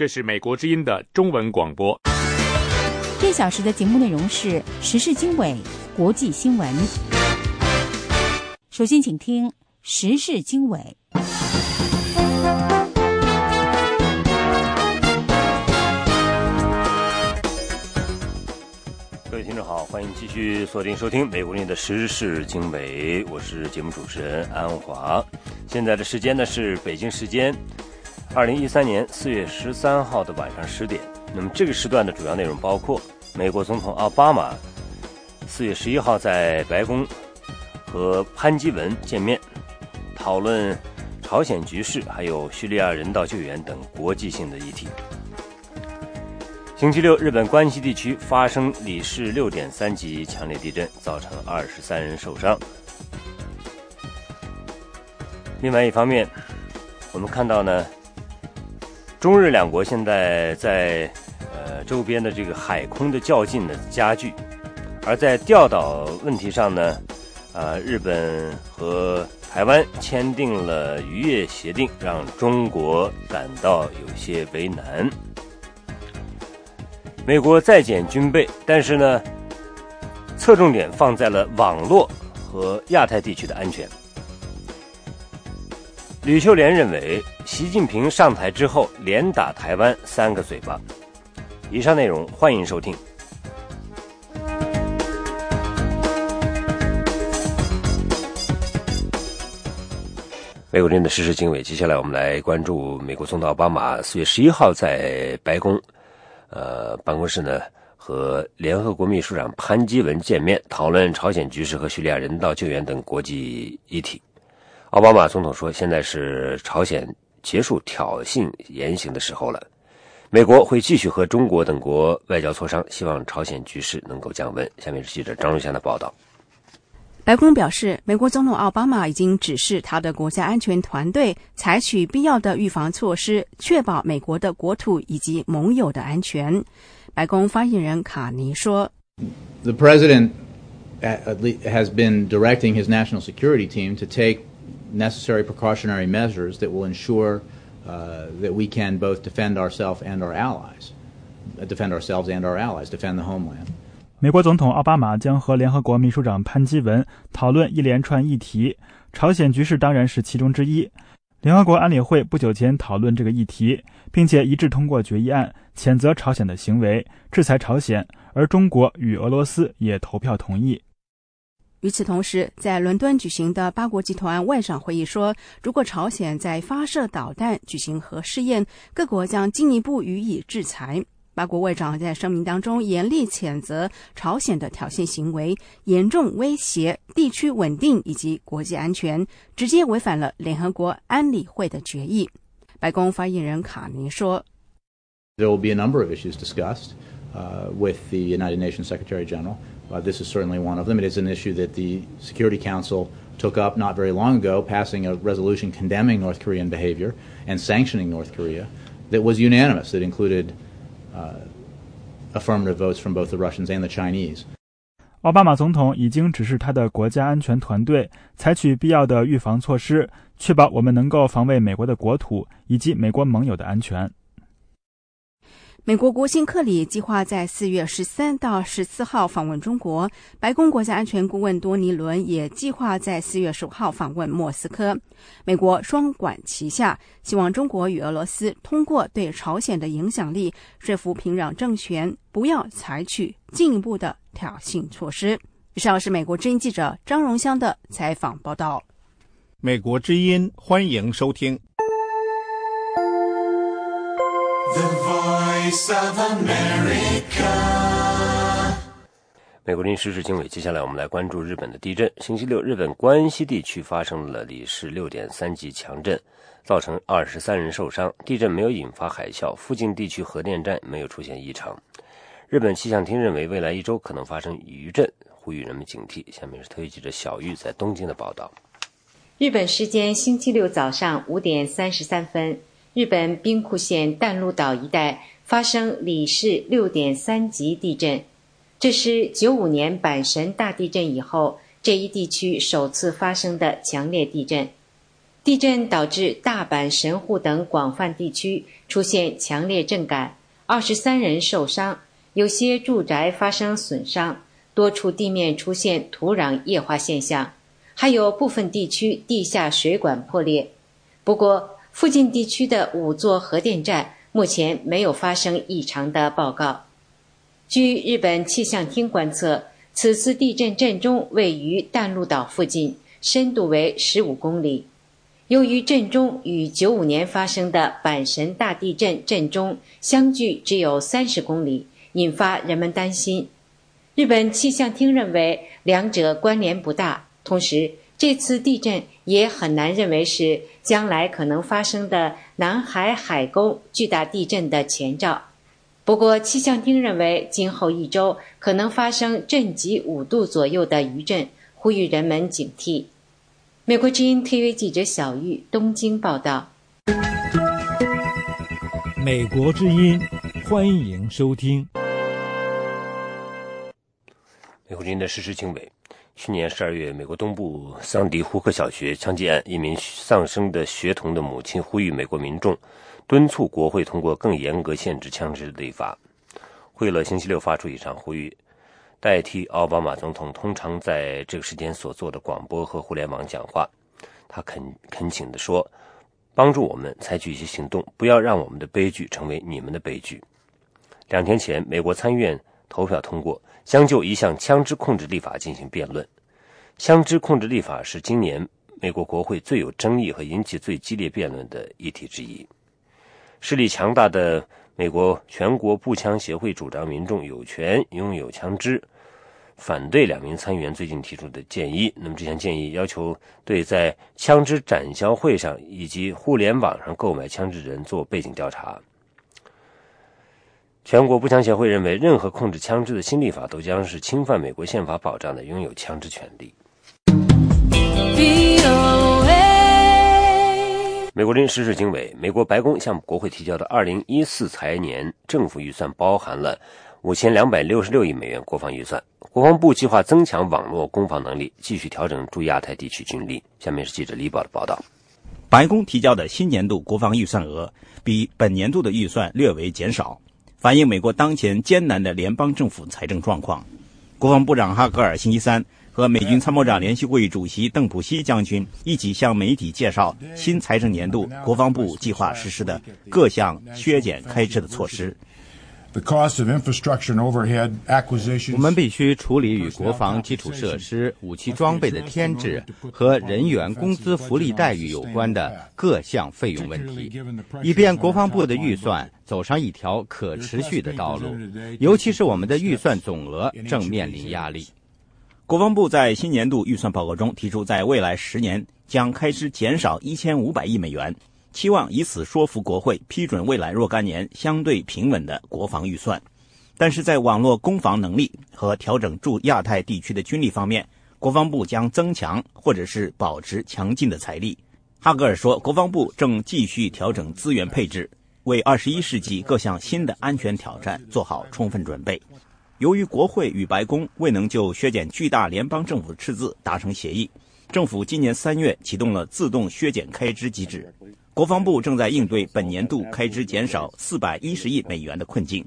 这是美国之音的中文广播。这小时的节目内容是时事经纬、国际新闻。首先，请听时事经纬。各位听众好，欢迎继续锁定收听美国人的时事经纬，我是节目主持人安华。现在的时间呢是北京时间二零一三年四月十三号的晚上十点。那么这个时段的主要内容包括：美国总统奥巴马四月十一号在白宫和潘基文见面，讨论朝鲜局势，还有叙利亚人道救援等国际性的议题。星期六，日本关西地区发生里氏六点三级强烈地震，造成二十三人受伤。另外一方面，我们看到呢，中日两国现在在呃周边的这个海空的较劲呢加剧，而在钓岛问题上呢，啊，日本和台湾签订了渔业协定，让中国感到有些为难。美国再减军备，但是呢，侧重点放在了网络和亚太地区的安全。吕秀莲认为，习近平上台之后连打台湾三个嘴巴。以上内容欢迎收听。美国人的实时经纬，接下来我们来关注美国总统奥巴马四月十一号在白宫。呃，办公室呢和联合国秘书长潘基文见面，讨论朝鲜局势和叙利亚人道救援等国际议题。奥巴马总统说：“现在是朝鲜结束挑衅言行的时候了，美国会继续和中国等国外交磋商，希望朝鲜局势能够降温。”下面是记者张荣祥的报道。白宫表示，美国总统奥巴马已经指示他的国家安全团队采取必要的预防措施，确保美国的国土以及盟友的安全。白宫发言人卡尼说：“The president has been directing his national security team to take necessary precautionary measures that will ensure that we can both defend ourselves and our allies, defend ourselves and our allies, defend the homeland.” 美国总统奥巴马将和联合国秘书长潘基文讨论一连串议题，朝鲜局势当然是其中之一。联合国安理会不久前讨论这个议题，并且一致通过决议案，谴责朝鲜的行为，制裁朝鲜。而中国与俄罗斯也投票同意。与此同时，在伦敦举行的八国集团外长会议说，如果朝鲜在发射导弹、举行核试验，各国将进一步予以制裁。八国外长在声明当中严厉谴责朝鲜的挑衅行为，严重威胁地区稳定以及国际安全，直接违反了联合国安理会的决议。白宫发言人卡尼说：“There will be a number of issues discussed with the United Nations Secretary General. This is certainly one of them. It is an issue that the Security Council took up not very long ago, passing a resolution condemning North Korean behavior and sanctioning North Korea that was unanimous. That included.” affirmative votes from both the Russians and the Chinese. 奥巴马总统已经指示他的国家安全团队采取必要的预防措施，确保我们能够防卫美国的国土以及美国盟友的安全。 美国国庆克里计划在四月十三到十四号访问中国，白宫国家安全顾问多尼伦也计划在四月十五号访问莫斯科。美国双管齐下，希望中国与俄罗斯通过对朝鲜的影响力，说服平壤政权不要采取进一步的挑衅措施。以上是美国之音记者张荣香的采访报道。美国之音欢迎收听。美国临时市经纬，接下来我们来关注日本的地震。星期六，日本关西地区发生了里氏六点三级强震，造成二十三人受伤。地震没有引发海啸，附近地区核电站没有出现异常。日本气象厅认为，未来一周可能发生余震，呼吁人们警惕。下面是特约记者小玉在东京的报道。日本时间星期六早上五点三十三分，日本兵库县淡路岛一带。发生里氏六点三级地震，这是九五年阪神大地震以后这一地区首次发生的强烈地震。地震导致大阪、神户等广泛地区出现强烈震感，二十三人受伤，有些住宅发生损伤，多处地面出现土壤液化现象，还有部分地区地下水管破裂。不过，附近地区的五座核电站目前没有发生异常的报告。据日本气象厅观测，此次地震震中位于淡路岛附近，深度为十五公里。由于震中与九五年发生的阪神大地震震中相距只有三十公里，引发人们担心。日本气象厅认为两者关联不大，同时这次地震也很难认为是将来可能发生的南海海沟巨大地震的前兆。不过，气象厅认为今后一周可能发生震级五度左右的余震，呼吁人们警惕。美国之音 TV 记者小玉东京报道。美国之音，欢迎收听。美国之音的实时经纬：去年十二月，美国东部桑迪胡克小学枪击案，一名丧生的学童的母亲呼吁美国民众敦促国会通过更严格限制枪支的立法。惠勒星期六发出一场呼吁。代替奥巴马总统通常在这个时间所做的广播和互联网讲话，他恳恳请地说：“帮助我们采取一些行动，不要让我们的悲剧成为你们的悲剧。”两天前，美国参议院投票通过，将就一项枪支控制立法进行辩论。枪支控制立法是今年美国国会最有争议和引起最激烈辩论的议题之一。势力强大的。美国全国步枪协会主张民众有权拥有枪支，反对两名参议员最近提出的建议。那么这项建议要求对在枪支展销会上以及互联网上购买枪支人做背景调查。全国步枪协会认为，任何控制枪支的新立法都将是侵犯美国宪法保障的拥有枪支权利。美国临时事经纬，美国白宫向国会提交的二零一四财年政府预算包含了五千两百六十六亿美元国防预算。国防部计划增强网络攻防能力，继续调整驻亚太地区军力。下面是记者李宝的报道。白宫提交的新年度国防预算额比本年度的预算略为减少，反映美国当前艰难的联邦政府财政状况。国防部长哈格尔星期三。和美军参谋长联席会议主席邓普西将军一起向媒体介绍新财政年度国防部计划实施的各项削减开支的措施。我们必须处理与国防基础设施、武器装备的添置和人员工资福利待遇有关的各项费用问题，以便国防部的预算走上一条可持续的道路。尤其是我们的预算总额正面临压力。国防部在新年度预算报告中提出，在未来十年将开支减少一千五百亿美元，期望以此说服国会批准未来若干年相对平稳的国防预算。但是在网络攻防能力和调整驻亚太地区的军力方面，国防部将增强或者是保持强劲的财力。哈格尔说，国防部正继续调整资源配置，为二十一世纪各项新的安全挑战做好充分准备。由于国会与白宫未能就削减巨大联邦政府赤字达成协议，政府今年三月启动了自动削减开支机制。国防部正在应对本年度开支减少四百一十亿美元的困境。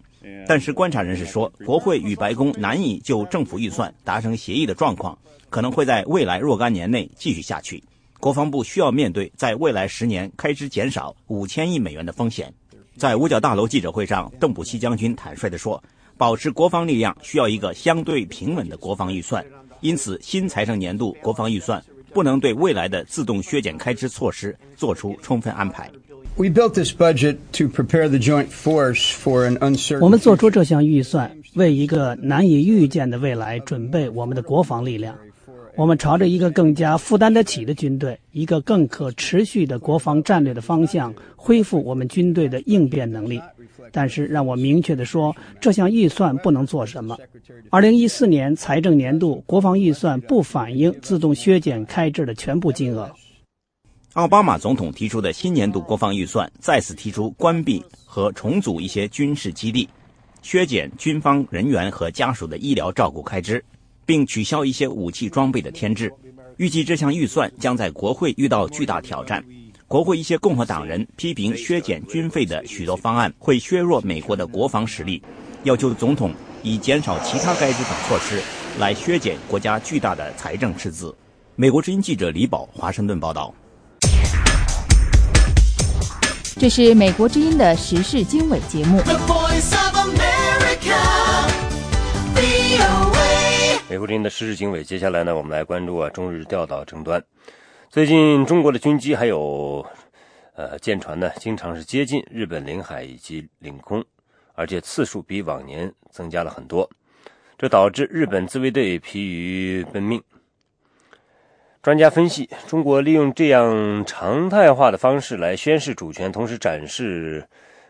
但是，观察人士说，国会与白宫难以就政府预算达成协议的状况，可能会在未来若干年内继续下去。国防部需要面对在未来十年开支减少五千亿美元的风险。在五角大楼记者会上，邓普西将军坦率地说。保持国防力量需要一个相对平稳的国防预算，因此新财政年度国防预算不能对未来的自动削减开支措施做出充分安排。我们做出这项预算，为一个难以预见的未来准备我们的国防力量。我们朝着一个更加负担得起的军队、一个更可持续的国防战略的方向，恢复我们军队的应变能力。但是，让我明确地说，这项预算不能做什么。二零一四年财政年度国防预算不反映自动削减开支的全部金额。奥巴马总统提出的新年度国防预算再次提出关闭和重组一些军事基地，削减军方人员和家属的医疗照顾开支，并取消一些武器装备的添置。预计这项预算将在国会遇到巨大挑战。国会一些共和党人批评削减军费的许多方案会削弱美国的国防实力，要求总统以减少其他开支等措施来削减国家巨大的财政赤字。美国之音记者李宝华盛顿报道。这是美国之音的时事经纬节目。美国之音的时事经纬，接下来呢，我们来关注啊中日钓岛争端。最近，中国的军机还有，呃，舰船呢，经常是接近日本领海以及领空，而且次数比往年增加了很多，这导致日本自卫队疲于奔命。专家分析，中国利用这样常态化的方式来宣示主权，同时展示，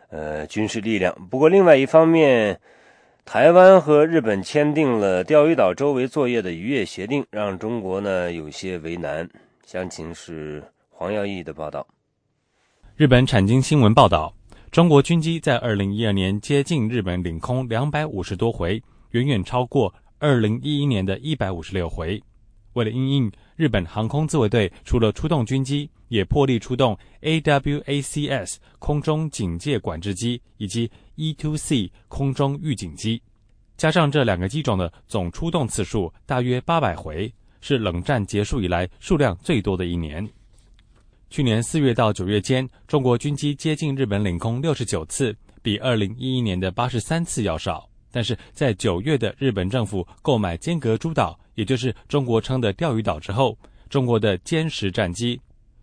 呃，军事力量。不过，另外一方面，台湾和日本签订了钓鱼岛周围作业的渔业协定，让中国呢有些为难。详情是黄耀义的报道。日本产经新闻报道，中国军机在二零一二年接近日本领空两百五十多回，远远超过二零一一年的一百五十六回。为了应应，日本航空自卫队除了出动军机，也破例出动 AWACS 空中警戒管制机以及 E2C 空中预警机，加上这两个机种的总出动次数大约八百回。是冷战结束以来数量最多的一年。去年四月到九月间，中国军机接近日本领空六十九次，比二零一一年的八十三次要少。但是在九月的日本政府购买尖阁诸岛，也就是中国称的钓鱼岛之后，中国的歼十战机、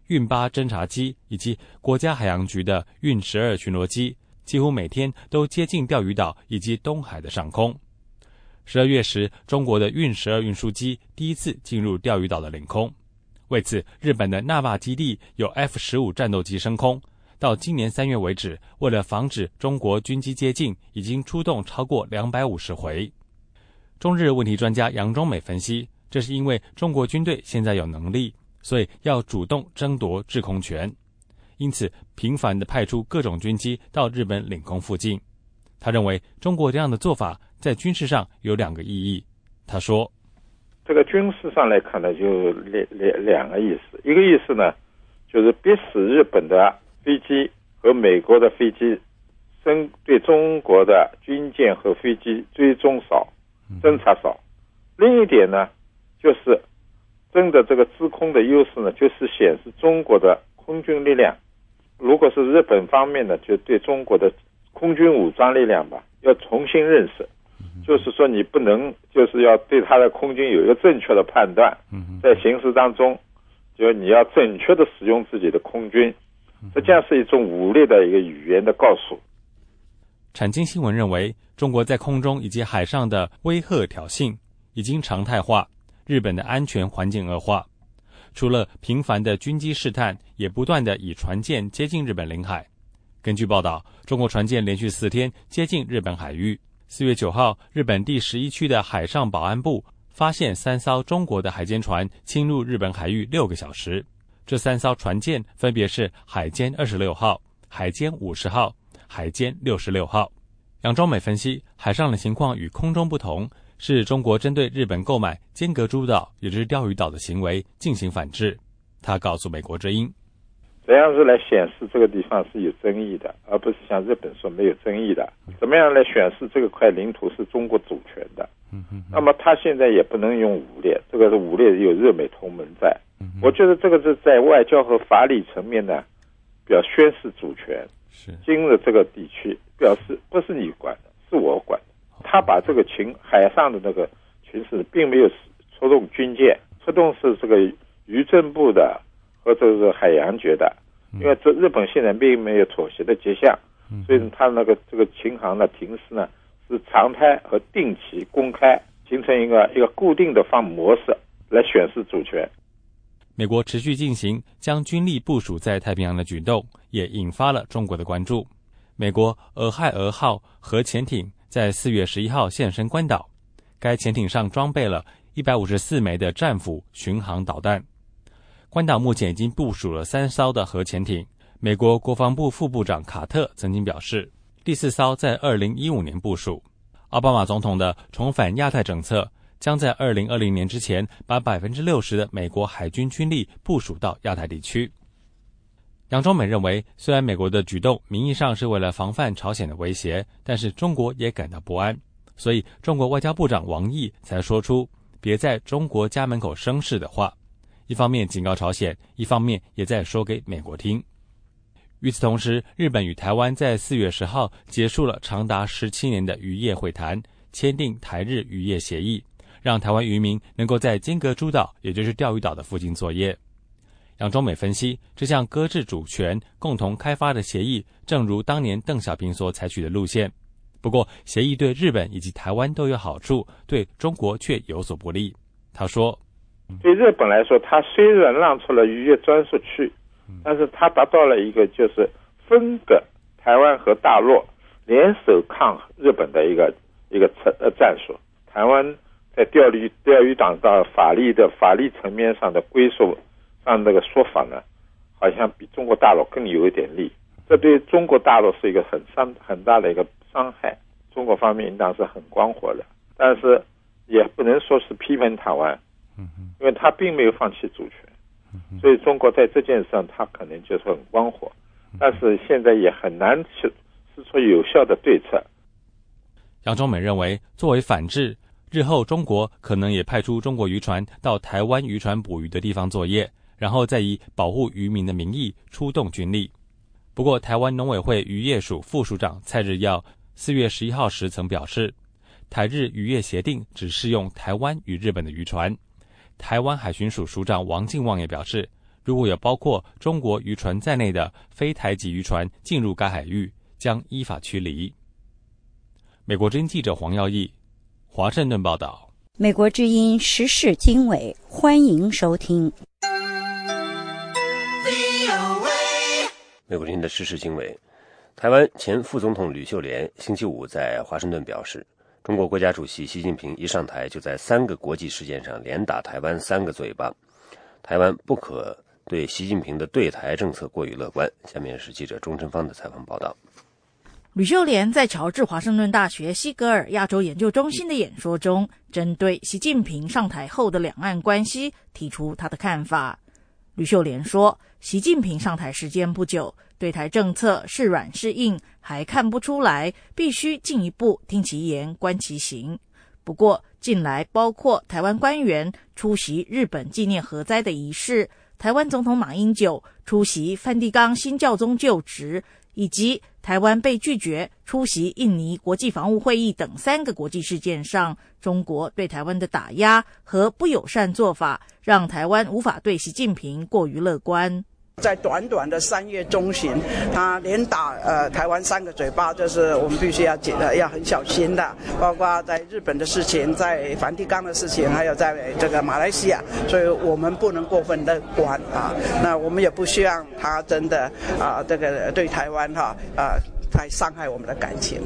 运八侦察机以及国家海洋局的运十二巡逻机，几乎每天都接近钓鱼岛以及东海的上空。十二月时，中国的运十二运输机第一次进入钓鱼岛的领空。为此，日本的纳瓦基地有 F 十五战斗机升空。到今年三月为止，为了防止中国军机接近，已经出动超过两百五十回。中日问题专家杨中美分析，这是因为中国军队现在有能力，所以要主动争夺制空权，因此频繁的派出各种军机到日本领空附近。他认为，中国这样的做法。在军事上有两个意义，他说：“这个军事上来看呢，就两两两个意思。一个意思呢，就是逼使日本的飞机和美国的飞机，针对中国的军舰和飞机追踪少、侦察少。另一点呢，就是真的这个制空的优势呢，就是显示中国的空军力量。如果是日本方面呢，就对中国的空军武装力量吧，要重新认识。”就是说，你不能，就是要对他的空军有一个正确的判断，在行驶当中，就你要准确的使用自己的空军，实际上是一种武力的一个语言的告诉。产经新闻认为，中国在空中以及海上的威吓挑衅已经常态化，日本的安全环境恶化，除了频繁的军机试探，也不断的以船舰接近日本领海。根据报道，中国船舰连续四天接近日本海域。四月九号，日本第十一区的海上保安部发现三艘中国的海监船侵入日本海域六个小时。这三艘船舰分别是海监二十六号、海监五十号、海监六十六号。杨忠美分析，海上的情况与空中不同，是中国针对日本购买尖阁诸岛，也就是钓鱼岛的行为进行反制。他告诉美国之音。怎样是来显示这个地方是有争议的，而不是像日本说没有争议的？怎么样来显示这个块领土是中国主权的？那么他现在也不能用武力，这个是武力有日美同盟在。我觉得这个是在外交和法理层面呢，表宣示主权。是今日这个地区表示不是你管的，是我管的。他把这个群海上的那个群势，并没有出动军舰，出动是这个渔政部的。和这个海洋局的，因为这日本现在并没有妥协的迹象，所以他那个这个琴行的停驶呢是常态和定期公开，形成一个一个固定的方模式来显示主权。美国持续进行将军力部署在太平洋的举动，也引发了中国的关注。美国俄亥俄号核潜艇在四月十一号现身关岛，该潜艇上装备了一百五十四枚的战斧巡航导弹。关岛目前已经部署了三艘的核潜艇。美国国防部副部长卡特曾经表示，第四艘在二零一五年部署。奥巴马总统的重返亚太政策将在二零二零年之前把百分之六十的美国海军军力部署到亚太地区。杨忠美认为，虽然美国的举动名义上是为了防范朝鲜的威胁，但是中国也感到不安，所以中国外交部长王毅才说出“别在中国家门口生事”的话。一方面警告朝鲜，一方面也在说给美国听。与此同时，日本与台湾在四月十号结束了长达十七年的渔业会谈，签订台日渔业协议，让台湾渔民能够在金阁诸岛，也就是钓鱼岛的附近作业。杨中美分析，这项搁置主权、共同开发的协议，正如当年邓小平所采取的路线。不过，协议对日本以及台湾都有好处，对中国却有所不利。他说。对日本来说，它虽然让出了渔业专属区，但是它达到了一个就是分割台湾和大陆联手抗日本的一个一个策呃战术。台湾在钓鱼钓鱼岛的法律的法律层面上的归属上这个说法呢，好像比中国大陆更有一点力。这对中国大陆是一个很伤很大的一个伤害。中国方面应当是很光火的，但是也不能说是批评台湾。因为他并没有放弃主权，所以中国在这件事上他可能就是很光火，但是现在也很难去施出有效的对策。杨忠美认为，作为反制，日后中国可能也派出中国渔船到台湾渔船捕鱼的地方作业，然后再以保护渔民的名义出动军力。不过，台湾农委会渔业署副署长蔡日耀四月十一号时曾表示，台日渔业协定只适用台湾与日本的渔船。台湾海巡署署长王敬旺也表示，如果有包括中国渔船在内的非台籍渔船进入该海域，将依法驱离。美国之音记者黄耀义，华盛顿报道。美国之音时事经纬，欢迎收听。美国之音的时事经纬，台湾前副总统吕秀莲星期五在华盛顿表示。中国国家主席习近平一上台，就在三个国际事件上连打台湾三个嘴巴。台湾不可对习近平的对台政策过于乐观。下面是记者钟晨芳的采访报道。吕秀莲在乔治华盛顿大学西格尔亚洲研究中心的演说中，针对习近平上台后的两岸关系提出他的看法。吕秀莲说：“习近平上台时间不久。”对台政策是软是硬还看不出来，必须进一步听其言观其行。不过近来，包括台湾官员出席日本纪念核灾的仪式，台湾总统马英九出席梵蒂冈新教宗就职，以及台湾被拒绝出席印尼国际防务会议等三个国际事件上，中国对台湾的打压和不友善做法，让台湾无法对习近平过于乐观。在短短的三月中旬，他连打呃台湾三个嘴巴，就是我们必须要解的，要很小心的。包括在日本的事情，在梵蒂冈的事情，还有在这个马来西亚，所以我们不能过分乐观啊。那我们也不希望他真的啊这个对台湾哈啊太伤害我们的感情。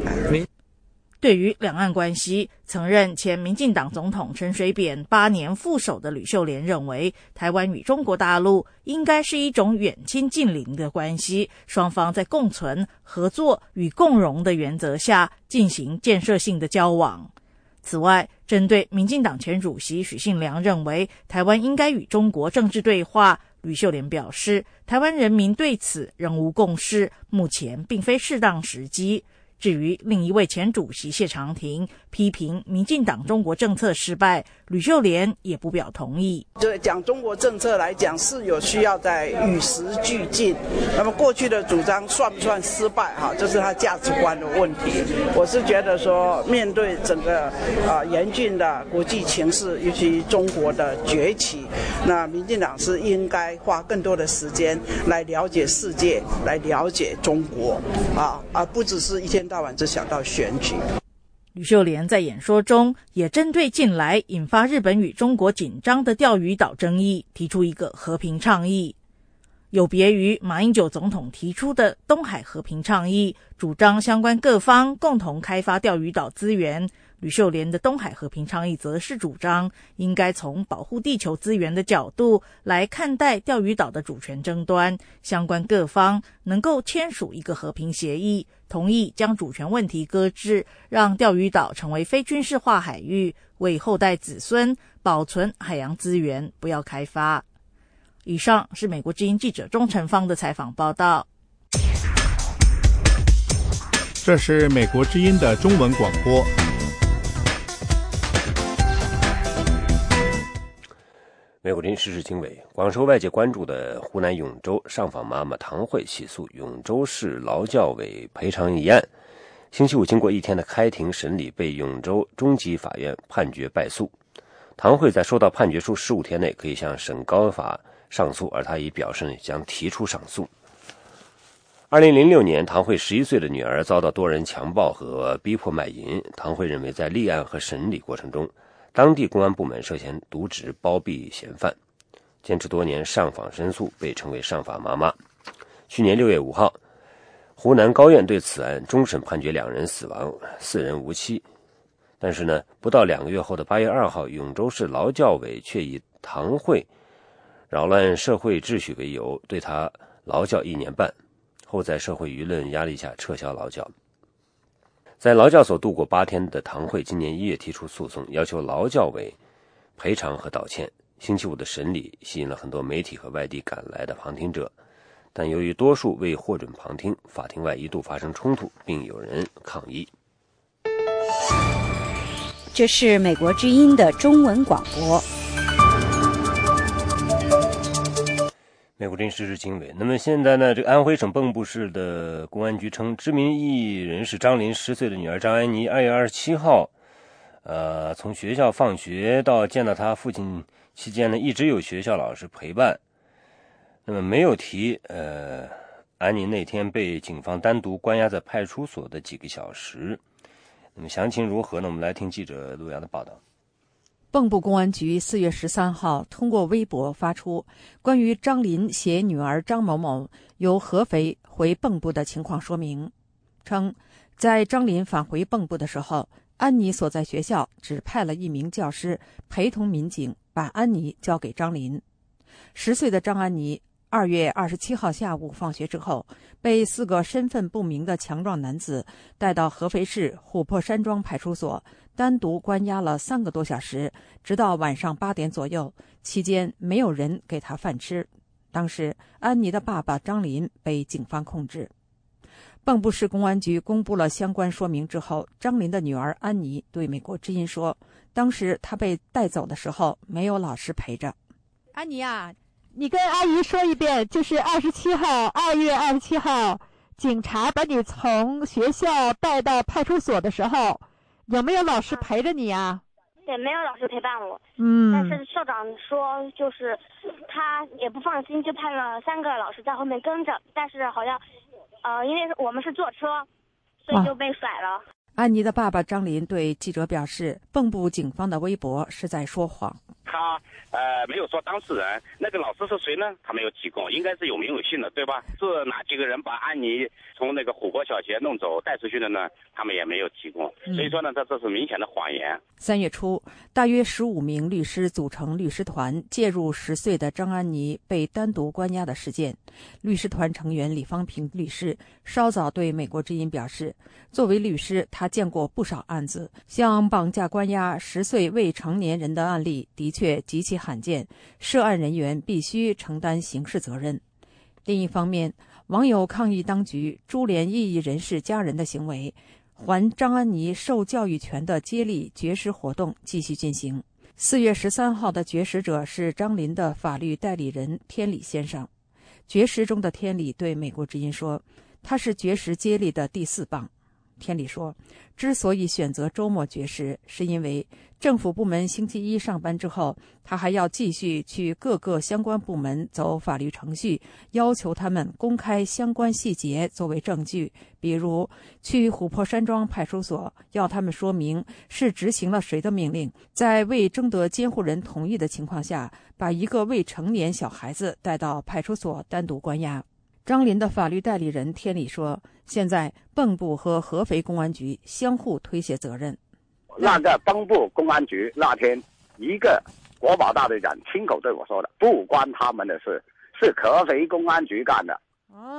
对于两岸关系，曾任前民进党总统陈水扁八年副手的吕秀莲认为，台湾与中国大陆应该是一种远亲近邻的关系，双方在共存、合作与共荣的原则下进行建设性的交往。此外，针对民进党前主席许信良认为台湾应该与中国政治对话，吕秀莲表示，台湾人民对此仍无共识，目前并非适当时机。至于另一位前主席谢长廷批评民进党中国政策失败，吕秀莲也不表同意。对讲中国政策来讲，是有需要在与时俱进。那么过去的主张算不算失败？哈，这是他价值观的问题。我是觉得说，面对整个啊严峻的国际情势，尤其中国的崛起，那民进党是应该花更多的时间来了解世界，来了解中国，啊，而不只是一天。大晚只想到选举。吕秀莲在演说中也针对近来引发日本与中国紧张的钓鱼岛争议，提出一个和平倡议。有别于马英九总统提出的东海和平倡议，主张相关各方共同开发钓鱼岛资源。吕秀莲的东海和平倡议则是主张应该从保护地球资源的角度来看待钓鱼岛的主权争端，相关各方能够签署一个和平协议。同意将主权问题搁置，让钓鱼岛成为非军事化海域，为后代子孙保存海洋资源，不要开发。以上是美国之音记者钟成芳的采访报道。这是美国之音的中文广播。美国之音时事经纬，广受外界关注的湖南永州上访妈妈唐慧起诉永州市劳教委赔偿一案，星期五经过一天的开庭审理，被永州中级法院判决败诉。唐慧在收到判决书十五天内可以向省高法上诉，而他已表示将提出上诉。二零零六年，唐慧十一岁的女儿遭到多人强暴和逼迫卖淫。唐慧认为，在立案和审理过程中，当地公安部门涉嫌渎职包庇嫌犯，坚持多年上访申诉，被称为“上访妈妈”。去年六月五号，湖南高院对此案终审判决两人死亡，四人无期。但是呢，不到两个月后的八月二号，永州市劳教委却以唐慧扰乱社会秩序为由，对他劳教一年半。后在社会舆论压力下撤销劳教，在劳教所度过八天的唐慧，今年一月提出诉讼，要求劳教委赔偿和道歉。星期五的审理吸引了很多媒体和外地赶来的旁听者，但由于多数未获准旁听，法庭外一度发生冲突，并有人抗议。这是美国之音的中文广播。美国真实是经纬。那么现在呢？这个安徽省蚌埠市的公安局称，知名艺人是张琳十岁的女儿张安妮，二月二十七号，呃，从学校放学到见到她父亲期间呢，一直有学校老师陪伴。那么没有提呃，安妮那天被警方单独关押在派出所的几个小时。那么详情如何呢？我们来听记者陆阳的报道。蚌埠公安局四月十三号通过微博发出关于张林携女儿张某某由合肥回蚌埠的情况说明，称在张林返回蚌埠的时候，安妮所在学校只派了一名教师陪同民警把安妮交给张林。十岁的张安妮二月二十七号下午放学之后，被四个身份不明的强壮男子带到合肥市琥珀山庄派出所。单独关押了三个多小时，直到晚上八点左右。期间没有人给他饭吃。当时，安妮的爸爸张林被警方控制。蚌埠市公安局公布了相关说明之后，张林的女儿安妮对美国之音说：“当时他被带走的时候，没有老师陪着。”安妮啊，你跟阿姨说一遍，就是二十七号，二月二十七号，警察把你从学校带到派出所的时候。有没有老师陪着你呀？对，没有老师陪伴我。嗯。但是校长说，就是他也不放心，就派了三个老师在后面跟着。但是好像，呃，因为我们是坐车，所以就被甩了。安妮的爸爸张林对记者表示：“蚌埠警方的微博是在说谎。”他呃没有说当事人，那个老师是谁呢？他没有提供，应该是有名有姓的，对吧？是哪几个人把安妮从那个虎坡小学弄走带出去的呢？他们也没有提供，所以说呢，这这是明显的谎言。三月初，大约十五名律师组成律师团介入十岁的张安妮被单独关押的事件。律师团成员李方平律师稍早对美国之音表示，作为律师，他见过不少案子，像绑架关押十岁未成年人的案例，的却极其罕见，涉案人员必须承担刑事责任。另一方面，网友抗议当局株连异议人士家人的行为，还张安妮受教育权的接力绝食活动继续进行。四月十三号的绝食者是张林的法律代理人天理先生。绝食中的天理对美国之音说：“他是绝食接力的第四棒。”天理说，之所以选择周末绝食，是因为政府部门星期一上班之后，他还要继续去各个相关部门走法律程序，要求他们公开相关细节作为证据。比如去琥珀山庄派出所，要他们说明是执行了谁的命令，在未征得监护人同意的情况下，把一个未成年小孩子带到派出所单独关押。张林的法律代理人天理说：“现在蚌埠和合肥公安局相互推卸责任。那个蚌埠公安局那天，一个国保大队长亲口对我说的，不关他们的事，是合肥公安局干的。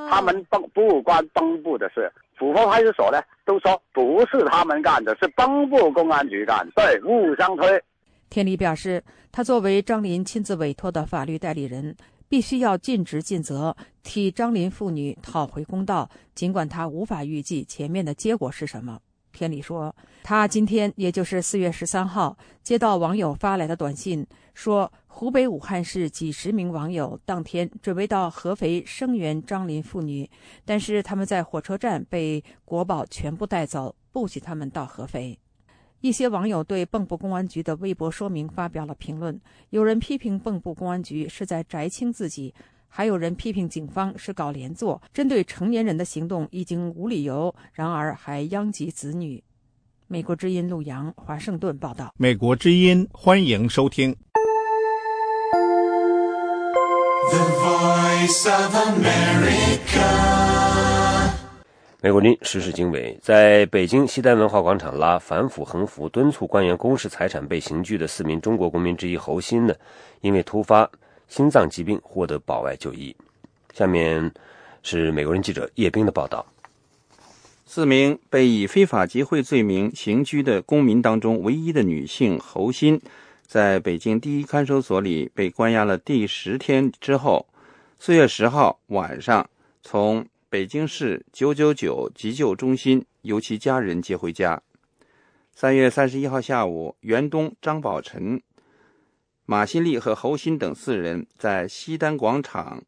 他们不不关蚌埠的事，抚坡派出所呢都说不是他们干的，是蚌埠公安局干，对，互相推。天理表示，他作为张林亲自委托的法律代理人，必须要尽职尽责，替张林妇女讨回公道，尽管他无法预计前面的结果是什么。田里说，他今天也就是四月十三号接到网友发来的短信，说湖北武汉市几十名网友当天准备到合肥声援张林妇女，但是他们在火车站被国保全部带走，不许他们到合肥。一些网友对蚌埠公安局的微博说明发表了评论，有人批评蚌埠公安局是在摘清自己。还有人批评警方是搞连坐，针对成年人的行动已经无理由，然而还殃及子女。美国之音陆阳华盛顿报道。美国之音欢迎收听。美国军时事经纬，在北京西单文化广场拉反腐横幅，敦促官员公示财产被刑拘的四名中国公民之一侯鑫呢，因为突发。心脏疾病获得保外就医。下面是美国人记者叶冰的报道：四名被以非法集会罪名刑拘的公民当中，唯一的女性侯鑫，在北京第一看守所里被关押了第十天之后，四月十号晚上从北京市九九九急救中心由其家人接回家。三月三十一号下午，袁东、张宝臣。马新立和侯鑫等四人在西单广场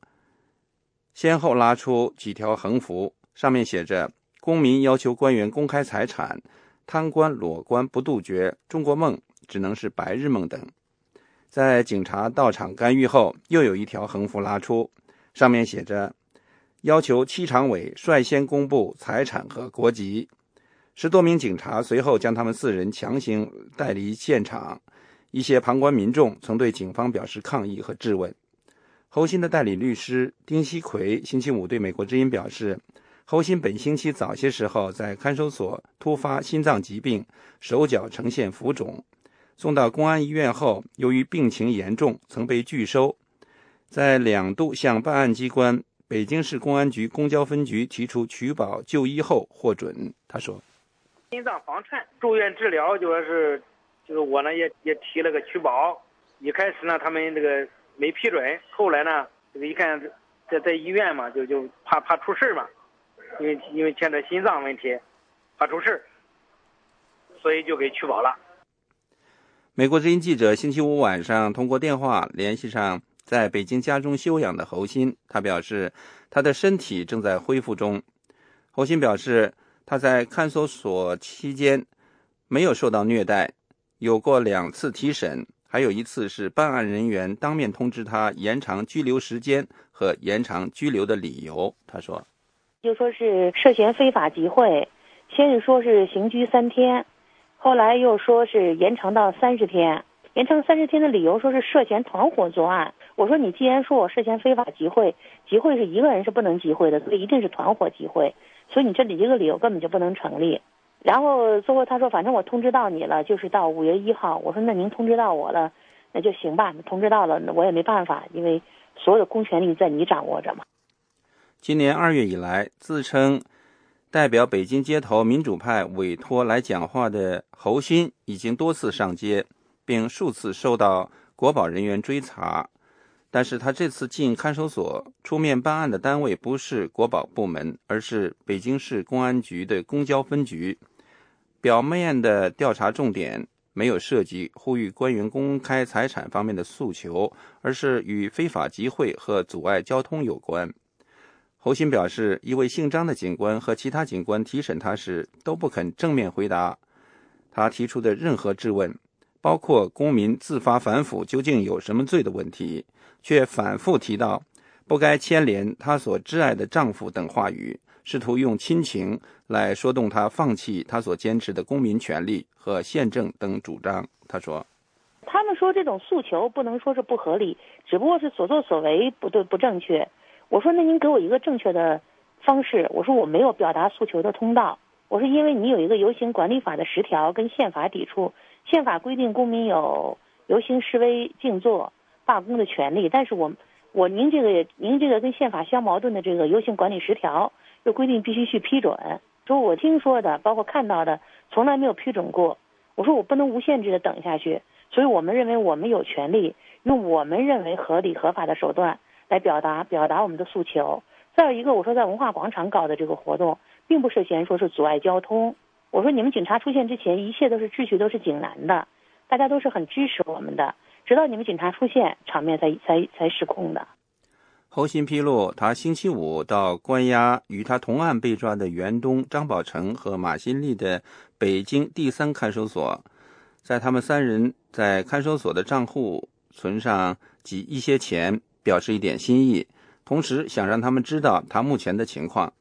先后拉出几条横幅，上面写着“公民要求官员公开财产，贪官裸官不杜绝，中国梦只能是白日梦”等。在警察到场干预后，又有一条横幅拉出，上面写着“要求七常委率先公布财产和国籍”。十多名警察随后将他们四人强行带离现场。一些旁观民众曾对警方表示抗议和质问。侯鑫的代理律师丁锡奎星期五对美国之音表示，侯鑫本星期早些时候在看守所突发心脏疾病，手脚呈现浮肿，送到公安医院后，由于病情严重，曾被拒收。在两度向办案机关北京市公安局公交分局提出取保就医后获准。他说：“心脏房颤，住院治疗就说是。”就是我呢也也提了个取保，一开始呢他们这个没批准，后来呢这个一看在在医院嘛，就就怕怕出事嘛，因为因为牵扯心脏问题，怕出事所以就给取保了。美国之音记者星期五晚上通过电话联系上在北京家中休养的侯鑫，他表示他的身体正在恢复中。侯鑫表示他在看守所期间没有受到虐待。有过两次提审，还有一次是办案人员当面通知他延长拘留时间和延长拘留的理由。他说：“就说是涉嫌非法集会，先是说是刑拘三天，后来又说是延长到三十天。延长三十天的理由说是涉嫌团伙作案。我说你既然说我涉嫌非法集会，集会是一个人是不能集会的，所以一定是团伙集会，所以你这里一个理由根本就不能成立。”然后最后他说：“反正我通知到你了，就是到五月一号。”我说：“那您通知到我了，那就行吧。通知到了，那我也没办法，因为所有的公权力在你掌握着嘛。”今年二月以来，自称代表北京街头民主派委托来讲话的侯鑫，已经多次上街，并数次受到国保人员追查。但是他这次进看守所出面办案的单位不是国保部门，而是北京市公安局的公交分局。表面的调查重点没有涉及呼吁官员公开财产方面的诉求，而是与非法集会和阻碍交通有关。侯鑫表示，一位姓张的警官和其他警官提审他时都不肯正面回答他提出的任何质问，包括公民自发反腐究竟有什么罪的问题。却反复提到不该牵连她所挚爱的丈夫等话语，试图用亲情来说动她放弃她所坚持的公民权利和宪政等主张。他说：“他们说这种诉求不能说是不合理，只不过是所作所为不对不正确。”我说：“那您给我一个正确的方式。”我说：“我没有表达诉求的通道。”我说：“因为你有一个游行管理法的十条跟宪法抵触，宪法规定公民有游行示威静坐。”罢工的权利，但是我我您这个您这个跟宪法相矛盾的这个游行管理十条又规定必须去批准，说我听说的，包括看到的，从来没有批准过。我说我不能无限制的等下去，所以我们认为我们有权利用我们认为合理合法的手段来表达表达我们的诉求。再有一个，我说在文化广场搞的这个活动，并不涉嫌说是阻碍交通。我说你们警察出现之前，一切都是秩序都是井然的，大家都是很支持我们的，直到你们警察出现，场面才才才失控的。侯鑫披露，他星期五到关押与他同案被抓的袁东、张宝成和马新立的北京第三看守所，在他们三人在看守所的账户存上几一些钱，表示一点心意。同时想让他们知道他目前的情况。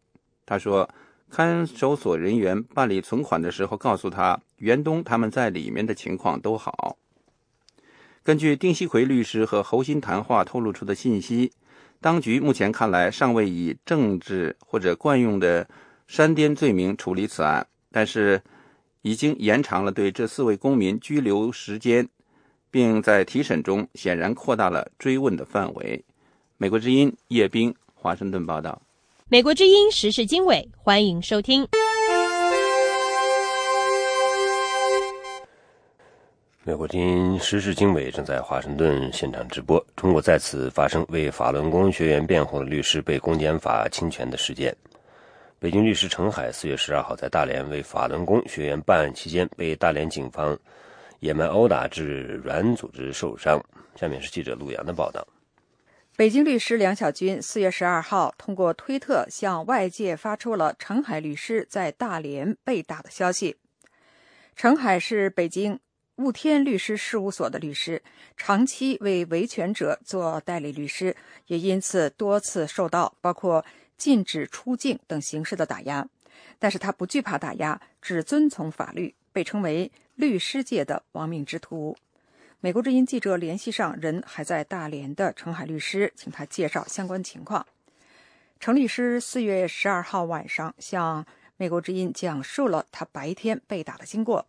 他说，看守所人员办理存款的时候告诉他，袁东他们在里面的情况都好。根据丁锡奎律师和侯鑫谈话透露出的信息，当局目前看来尚未以政治或者惯用的煽颠罪名处理此案，但是已经延长了对这四位公民拘留时间，并在提审中显然扩大了追问的范围。美国之音叶冰华盛顿报道。美国之音时事经纬，欢迎收听。美国之音时事经纬正在华盛顿现场直播。中国再次发生为法轮功学员辩护的律师被公检法侵权的事件。北京律师程海四月十二号在大连为法轮功学员办案期间，被大连警方野蛮殴打致软组织受伤。下面是记者陆阳的报道。北京律师梁小军四月十二号通过推特向外界发出了程海律师在大连被打的消息。程海是北京雾天律师事务所的律师，长期为维权者做代理律师，也因此多次受到包括禁止出境等形式的打压。但是他不惧怕打压，只遵从法律，被称为律师界的亡命之徒。美国之音记者联系上人还在大连的程海律师，请他介绍相关情况。程律师四月十二号晚上向美国之音讲述了他白天被打的经过。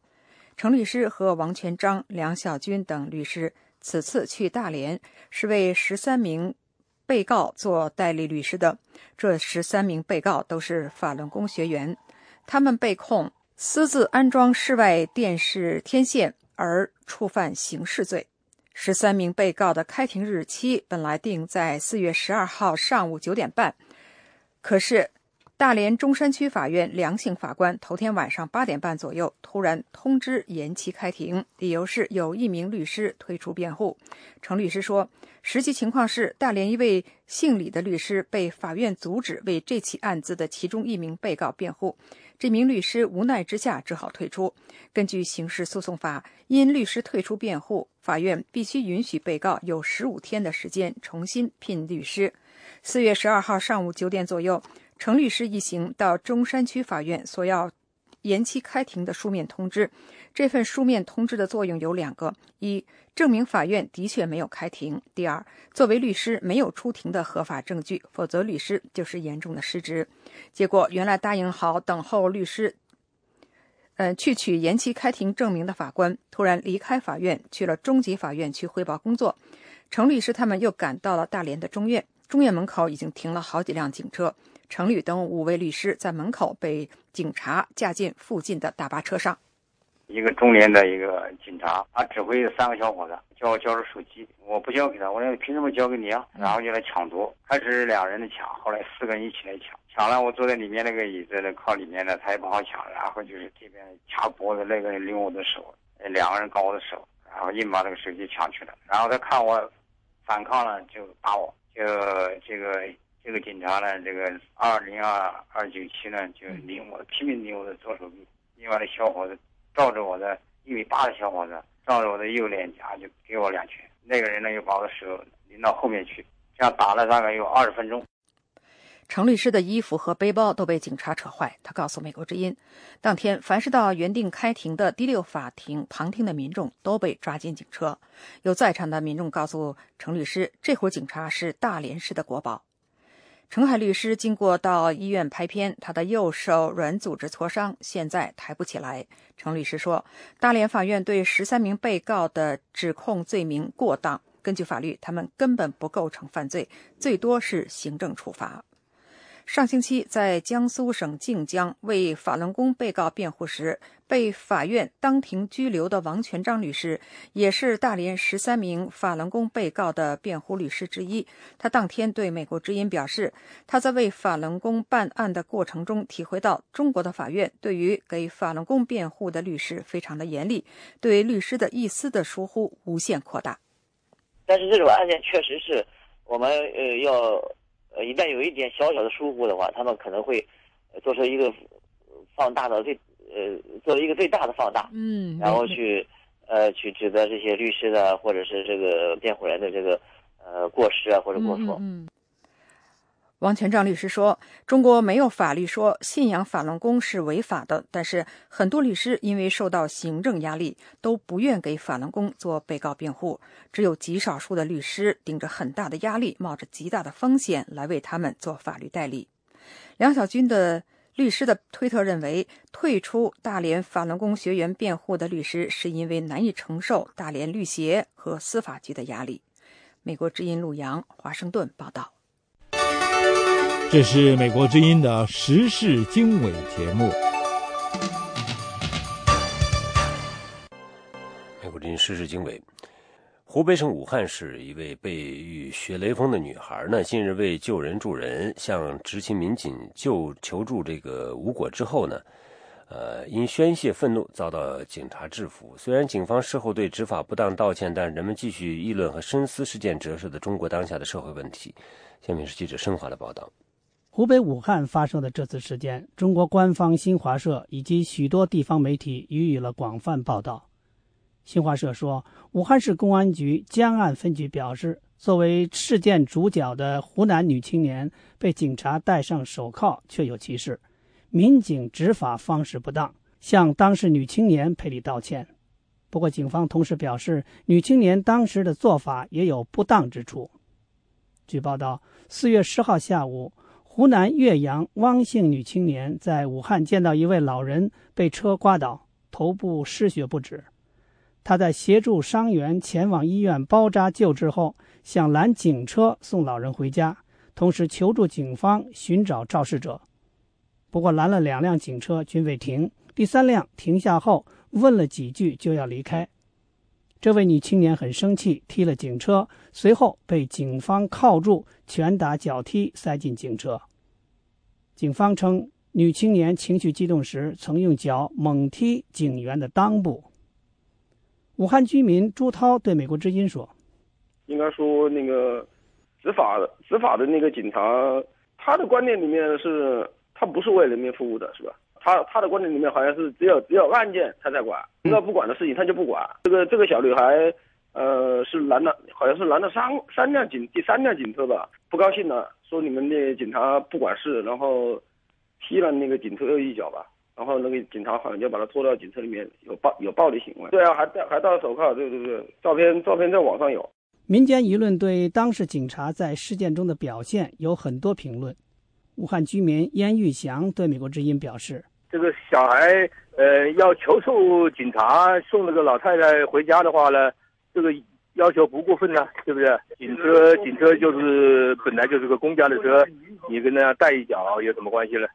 程律师和王全章、梁晓军等律师此次去大连是为十三名被告做代理律师的。这十三名被告都是法轮功学员，他们被控私自安装室外电视天线。而触犯刑事罪，十三名被告的开庭日期本来定在四月十二号上午九点半，可是大连中山区法院梁姓法官头天晚上八点半左右突然通知延期开庭，理由是有一名律师退出辩护。程律师说，实际情况是大连一位姓李的律师被法院阻止为这起案子的其中一名被告辩护。这名律师无奈之下只好退出。根据刑事诉讼法，因律师退出辩护，法院必须允许被告有十五天的时间重新聘律师。四月十二号上午九点左右，程律师一行到中山区法院索要延期开庭的书面通知。这份书面通知的作用有两个：一，证明法院的确没有开庭；第二，作为律师没有出庭的合法证据，否则律师就是严重的失职。结果，原来答应好等候律师，嗯，去取延期开庭证明的法官突然离开法院，去了中级法院去汇报工作。程律师他们又赶到了大连的中院，中院门口已经停了好几辆警车，程律等五位律师在门口被警察架进附近的大巴车上。一个中年的一个警察，他指挥三个小伙子，叫我交出手机，我不交给他，我说凭什么交给你啊？然后就来抢夺，开始两人的抢，后来四个人一起来抢，抢了我坐在里面那个椅子的靠里面的，他也不好抢，然后就是这边掐脖子那个人拎我的手，两个人搞我的手，然后硬把那个手机抢去了，然后他看我反抗了，就打我，就这个这个警察呢，这个二零二二九七呢，就拧我，拼命拧我的左手臂，另外的小伙子。照着我的一米八的小伙子，照着我的右脸颊就给我两拳。那个人呢，又把我的手拎到后面去，这样打了大概有二十分钟。程律师的衣服和背包都被警察扯坏。他告诉美国之音，当天凡是到原定开庭的第六法庭旁听的民众都被抓进警车。有在场的民众告诉程律师，这伙警察是大连市的国宝。程海律师经过到医院拍片，他的右手软组织挫伤，现在抬不起来。程律师说，大连法院对十三名被告的指控罪名过当，根据法律，他们根本不构成犯罪，最多是行政处罚。上星期在江苏省靖江为法轮功被告辩护时，被法院当庭拘留的王全章律师，也是大连十三名法轮功被告的辩护律师之一。他当天对美国之音表示，他在为法轮功办案的过程中，体会到中国的法院对于给法轮功辩护的律师非常的严厉，对律师的一丝的疏忽无限扩大。但是这种案件确实是我们呃要。呃，一旦有一点小小的疏忽的话，他们可能会做出一个放大的最呃，做一个最大的放大，嗯，然后去呃去指责这些律师的或者是这个辩护人的这个呃过失啊或者过错。嗯。王全章律师说：“中国没有法律说信仰法轮功是违法的，但是很多律师因为受到行政压力，都不愿给法轮功做被告辩护。只有极少数的律师顶着很大的压力，冒着极大的风险来为他们做法律代理。”梁小军的律师的推特认为，退出大连法轮功学员辩护的律师是因为难以承受大连律协和司法局的压力。美国之音陆洋华盛顿报道。这是美国之音的时事经纬节目。美国之音时事经纬，湖北省武汉市一位被遇学雷锋的女孩呢，近日为救人助人，向执勤民警救求助这个无果之后呢，呃，因宣泄愤怒遭到警察制服。虽然警方事后对执法不当道歉，但人们继续议论和深思事件折射的中国当下的社会问题。下面是记者申华的报道。湖北武汉发生的这次事件，中国官方新华社以及许多地方媒体予以了广泛报道。新华社说，武汉市公安局江岸分局表示，作为事件主角的湖南女青年被警察戴上手铐，确有其事，民警执法方式不当，向当事女青年赔礼道歉。不过，警方同时表示，女青年当时的做法也有不当之处。据报道，四月十号下午。湖南岳阳汪姓女青年在武汉见到一位老人被车刮倒，头部失血不止。她在协助伤员前往医院包扎救治后，想拦警车送老人回家，同时求助警方寻找肇事者。不过拦了两辆警车均未停，第三辆停下后问了几句就要离开。这位女青年很生气，踢了警车，随后被警方铐住，拳打脚踢，塞进警车。警方称，女青年情绪激动时曾用脚猛踢警员的裆部。武汉居民朱涛对美国之音说：“应该说，那个执法执法的那个警察，他的观念里面是，他不是为人民服务的，是吧？”他他的观点里面好像是只有只有案件他才管，应该不管的事情他就不管。这个这个小女孩，呃，是拦了，好像是拦了三三辆警第三辆警车吧，不高兴了，说你们那警察不管事，然后踢了那个警车一脚吧，然后那个警察好像就把他拖到警车里面，有暴有暴力行为。对啊，还戴还戴了手铐，对对对，照片照片在网上有。民间舆论对当事警察在事件中的表现有很多评论。武汉居民燕玉祥对美国之音表示。这个小孩，呃，要求助警察送那个老太太回家的话呢，这个要求不过分呢，对不对？警车，警车就是本来就是个公家的车，你跟人家带一脚有什么关系呢？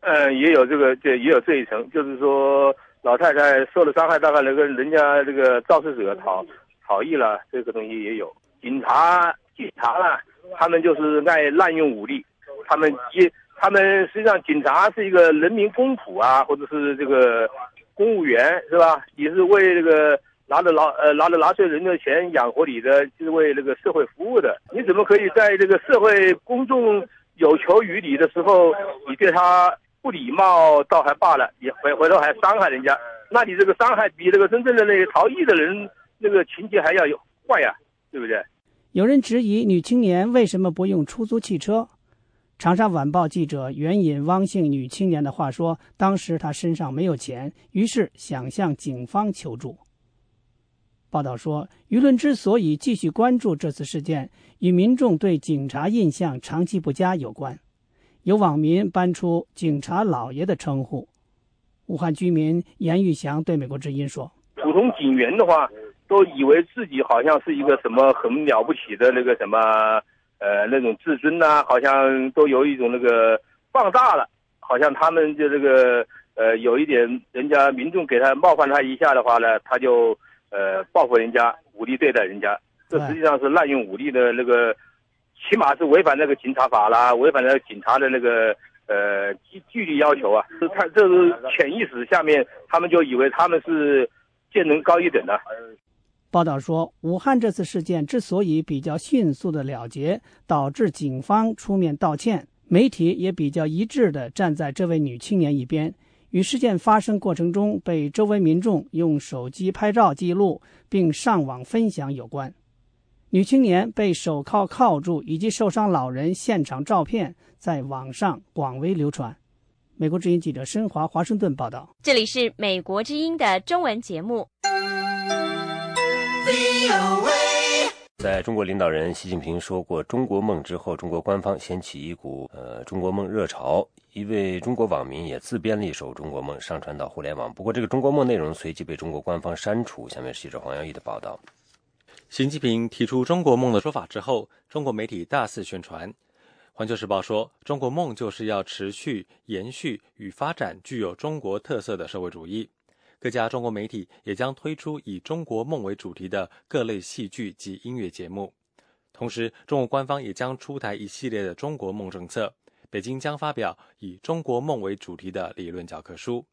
嗯，也有这个，这也有这一层，就是说老太太受了伤害，大概那个人家这个肇事者逃逃逸了，这个东西也有。警察，警察呢，他们就是爱滥用武力，他们一。他们实际上，警察是一个人民公仆啊，或者是这个公务员，是吧？也是为这个拿着拿呃拿着纳税人的钱养活你的，就是为这个社会服务的。你怎么可以在这个社会公众有求于你的时候，你对他不礼貌倒还罢了，你回回头还伤害人家？那你这个伤害比这个真正的那个逃逸的人那个情节还要有坏呀，对不对？有人质疑女青年为什么不用出租汽车？长沙晚报记者援引汪姓女青年的话说：“当时她身上没有钱，于是想向警方求助。”报道说，舆论之所以继续关注这次事件，与民众对警察印象长期不佳有关。有网民搬出“警察老爷”的称呼。武汉居民严玉祥对美国之音说：“普通警员的话，都以为自己好像是一个什么很了不起的那个什么。”呃那种自尊呐、好像都有一种那个放大了，好像他们就这个呃有一点人家民众给他冒犯他一下的话呢，他就呃报复人家，武力对待人家，这实际上是滥用武力的那个，起码是违反那个警察法啦，违反了警察的那个呃纪纪律要求啊，是他这是潜意识下面他们就以为他们是见人高一等的。报道说，武汉这次事件之所以比较迅速的了结，导致警方出面道歉，媒体也比较一致的站在这位女青年一边，与事件发生过程中被周围民众用手机拍照记录并上网分享有关。女青年被手铐铐住以及受伤老人现场照片在网上广为流传。美国之音记者申华华盛顿报道。这里是美国之音的中文节目。在中国领导人习近平说过“中国梦”之后，中国官方掀起一股呃“中国梦”热潮。一位中国网民也自编了一首《中国梦》，上传到互联网。不过，这个“中国梦”内容随即被中国官方删除。下面是记者黄耀义的报道。习近平提出“中国梦”的说法之后，中国媒体大肆宣传。《环球时报》说：“中国梦就是要持续延续与发展具有中国特色的社会主义。”各家中国媒体也将推出以中国梦为主题的各类戏剧及音乐节目。同时，中国官方也将出台一系列的中国梦政策。北京将发表以中国梦为主题的理论教科书。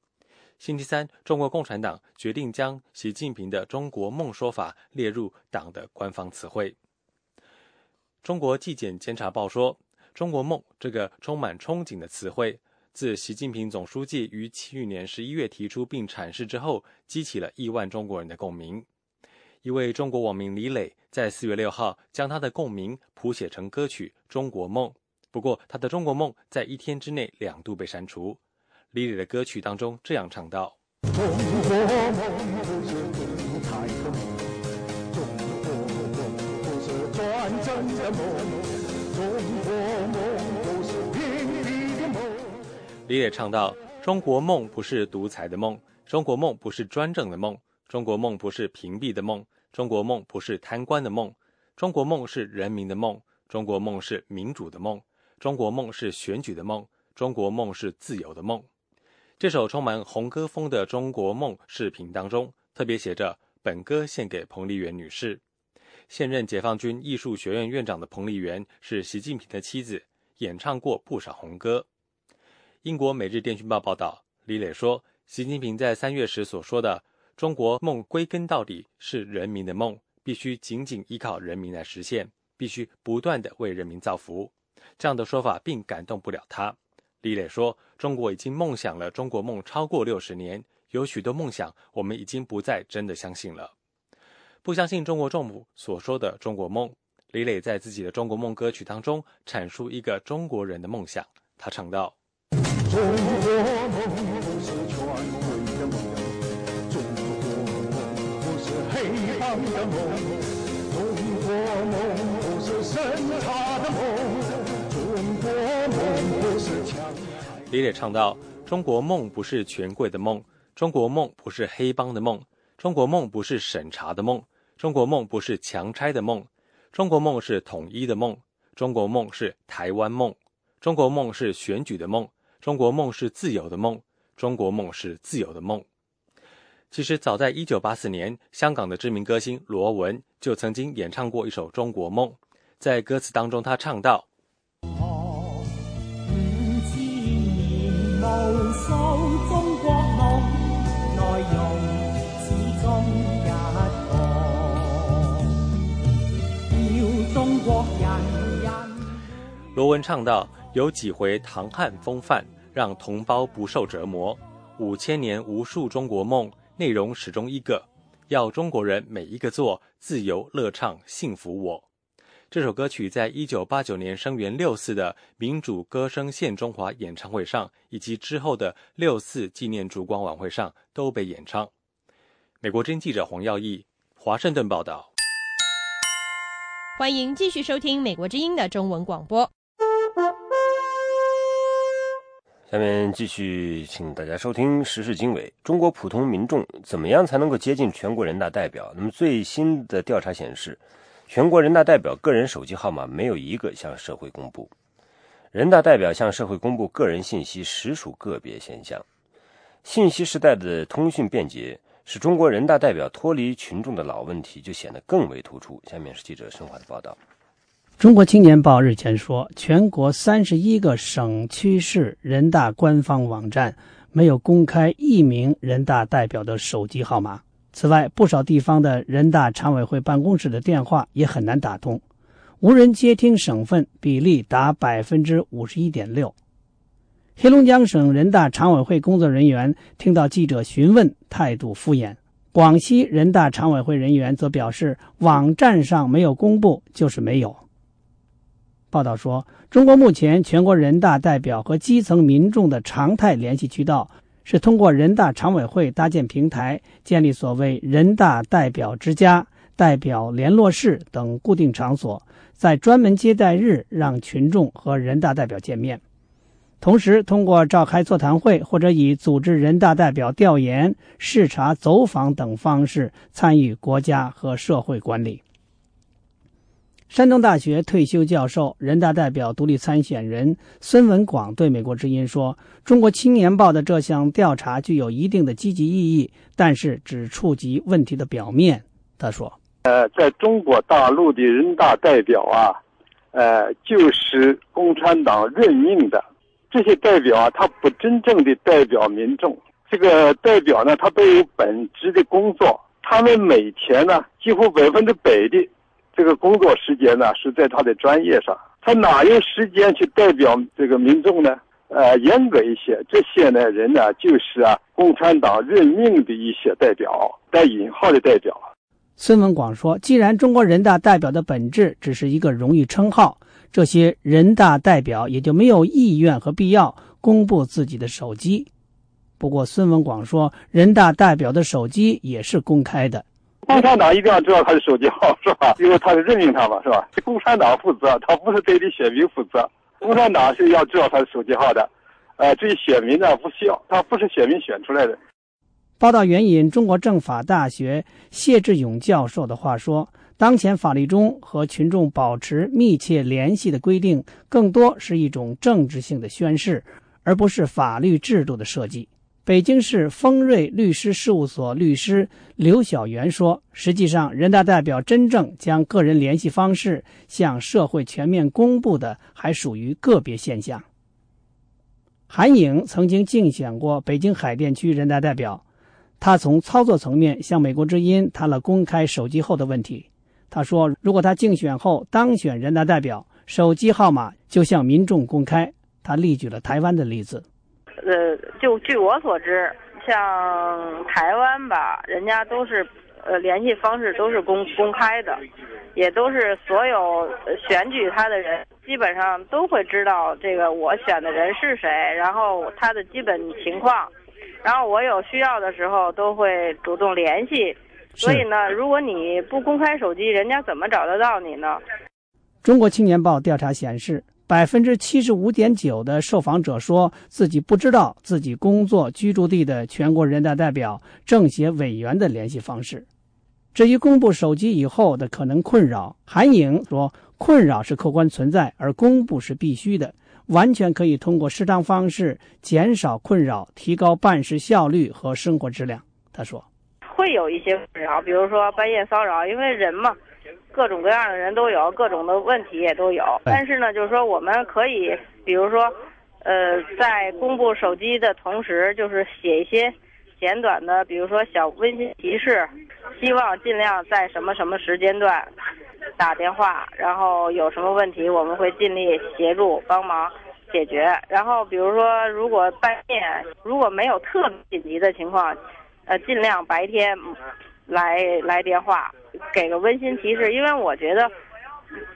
星期三，中国共产党决定将习近平的中国梦说法列入党的官方词汇。中国纪检监察报说：“中国梦这个充满憧憬的词汇。”自习近平总书记于去年十一月提出并阐释之后，激起了亿万中国人的共鸣。一位中国网民李磊在四月六号将他的共鸣谱写成歌曲《中国梦》，不过他的《中国梦》在一天之内两度被删除。李磊的歌曲当中这样唱道：“中国梦不是独裁的梦，中国梦不是专政的梦，中国梦。”李磊唱道：“中国梦不是独裁的梦，中国梦不是专政的梦，中国梦不是屏蔽的梦，中国梦不是贪官的梦，中国梦是人民的梦，中国梦是民主的梦，中国梦是选举的梦，中国梦是自由的梦。”这首充满红歌风的《中国梦》视频当中，特别写着“本歌献给彭丽媛女士”。现任解放军艺术学院院长的彭丽媛是习近平的妻子，演唱过不少红歌。英国《每日电讯报》报道，李磊说，习近平在三月时所说的“中国梦归根到底是人民的梦，必须紧紧依靠人民来实现，必须不断的为人民造福”，这样的说法并感动不了他。李磊说：“中国已经梦想了中国梦超过六十年，有许多梦想我们已经不再真的相信了，不相信中国政府所说的中国梦。”李磊在自己的《中国梦》歌曲当中阐述一个中国人的梦想，他唱道。中国梦不是权贵的梦，中国梦不是黑帮的梦，中国梦不是审查的梦，中国梦不是强。李磊唱道：“中国梦不是权贵的梦，中国梦不是黑帮的梦，中国梦不是审查的梦，中国梦不是强拆的梦，中国梦是统一的梦，中国梦是台湾梦，中国梦是选举的梦。”中国梦是自由的梦，中国梦是自由的梦。其实，早在一九八四年，香港的知名歌星罗文就曾经演唱过一首《中国梦》。在歌词当中，他唱道：“罗文唱道：“有几回唐汉风范。”让同胞不受折磨，五千年无数中国梦，内容始终一个，要中国人每一个做自由乐唱幸福我。这首歌曲在一九八九年声援六四的民主歌声献中华演唱会上，以及之后的六四纪念烛光晚会上都被演唱。美国真记者黄耀义，华盛顿报道。欢迎继续收听美国之音的中文广播。下面继续，请大家收听时事经纬。中国普通民众怎么样才能够接近全国人大代表？那么最新的调查显示，全国人大代表个人手机号码没有一个向社会公布。人大代表向社会公布个人信息实属个别现象。信息时代的通讯便捷，使中国人大代表脱离群众的老问题就显得更为突出。下面是记者申华的报道。中国青年报日前说，全国三十一个省区市人大官方网站没有公开一名人大代表的手机号码。此外，不少地方的人大常委会办公室的电话也很难打通。无人接听省份比例达百分之五十一点六。黑龙江省人大常委会工作人员听到记者询问，态度敷衍。广西人大常委会人员则表示，网站上没有公布就是没有。报道说，中国目前全国人大代表和基层民众的常态联系渠道是通过人大常委会搭建平台，建立所谓人大代表之家、代表联络室等固定场所。在专门接待日，让群众和人大代表见面，同时通过召开座谈会或者以组织人大代表调研、视察、走访等方式参与国家和社会管理。山东大学退休教授、人大代表独立参选人孙文广对美国之音说：“中国青年报的这项调查具有一定的积极意义，但是只触及问题的表面。”他说。呃，在中国大陆的人大代表啊，呃，就是共产党任命的。这些代表啊，他不真正的代表民众。这个代表呢，他都有本职的工作。他们每天呢，几乎百分之百的这个工作时间呢，是在他的专业上。他哪有时间去代表这个民众呢？呃，严格一些，这些呢人呢，就是啊，共产党任命的一些代表，带引号的代表。孙文广说：“既然中国人大代表的本质只是一个荣誉称号，这些人大代表也就没有意愿和必要公布自己的手机。不过，孙文广说，人大代表的手机也是公开的。共产党一定要知道他的手机号，是吧？因为他是任命他嘛，是吧？共产党负责，他不是对你选民负责。共产党是要知道他的手机号的。呃，至于选民呢，不需要，他不是选民选出来的。”报道援引中国政法大学谢志勇教授的话说：“当前法律中和群众保持密切联系的规定，更多是一种政治性的宣示，而不是法律制度的设计。”北京市丰瑞律师事务所律师刘晓元说：“实际上，人大代表真正将个人联系方式向社会全面公布的，还属于个别现象。”韩颖曾经竞选过北京海淀区人大代表。他从操作层面向美国之音谈了公开手机后的问题。他说：“如果他竞选后当选人大代表，手机号码就向民众公开。”他例举了台湾的例子。呃，就据我所知，像台湾吧，人家都是呃联系方式都是公公开的，也都是所有选举他的人基本上都会知道这个我选的人是谁，然后他的基本情况。然后我有需要的时候都会主动联系，所以呢，如果你不公开手机，人家怎么找得到你呢？中国青年报调查显示，百分之七十五点九的受访者说自己不知道自己工作居住地的全国人大代表、政协委员的联系方式。至于公布手机以后的可能困扰，韩颖说，困扰是客观存在，而公布是必须的。完全可以通过适当方式减少困扰，提高办事效率和生活质量。他说：“会有一些困扰，比如说半夜骚扰，因为人嘛，各种各样的人都有，各种的问题也都有。但是呢，就是说我们可以，比如说，呃，在公布手机的同时，就是写一些简短的，比如说小温馨提示，希望尽量在什么什么时间段。”打电话，然后有什么问题，我们会尽力协助帮忙解决。然后，比如说，如果半夜如果没有特别紧急的情况，呃，尽量白天来来电话，给个温馨提示。因为我觉得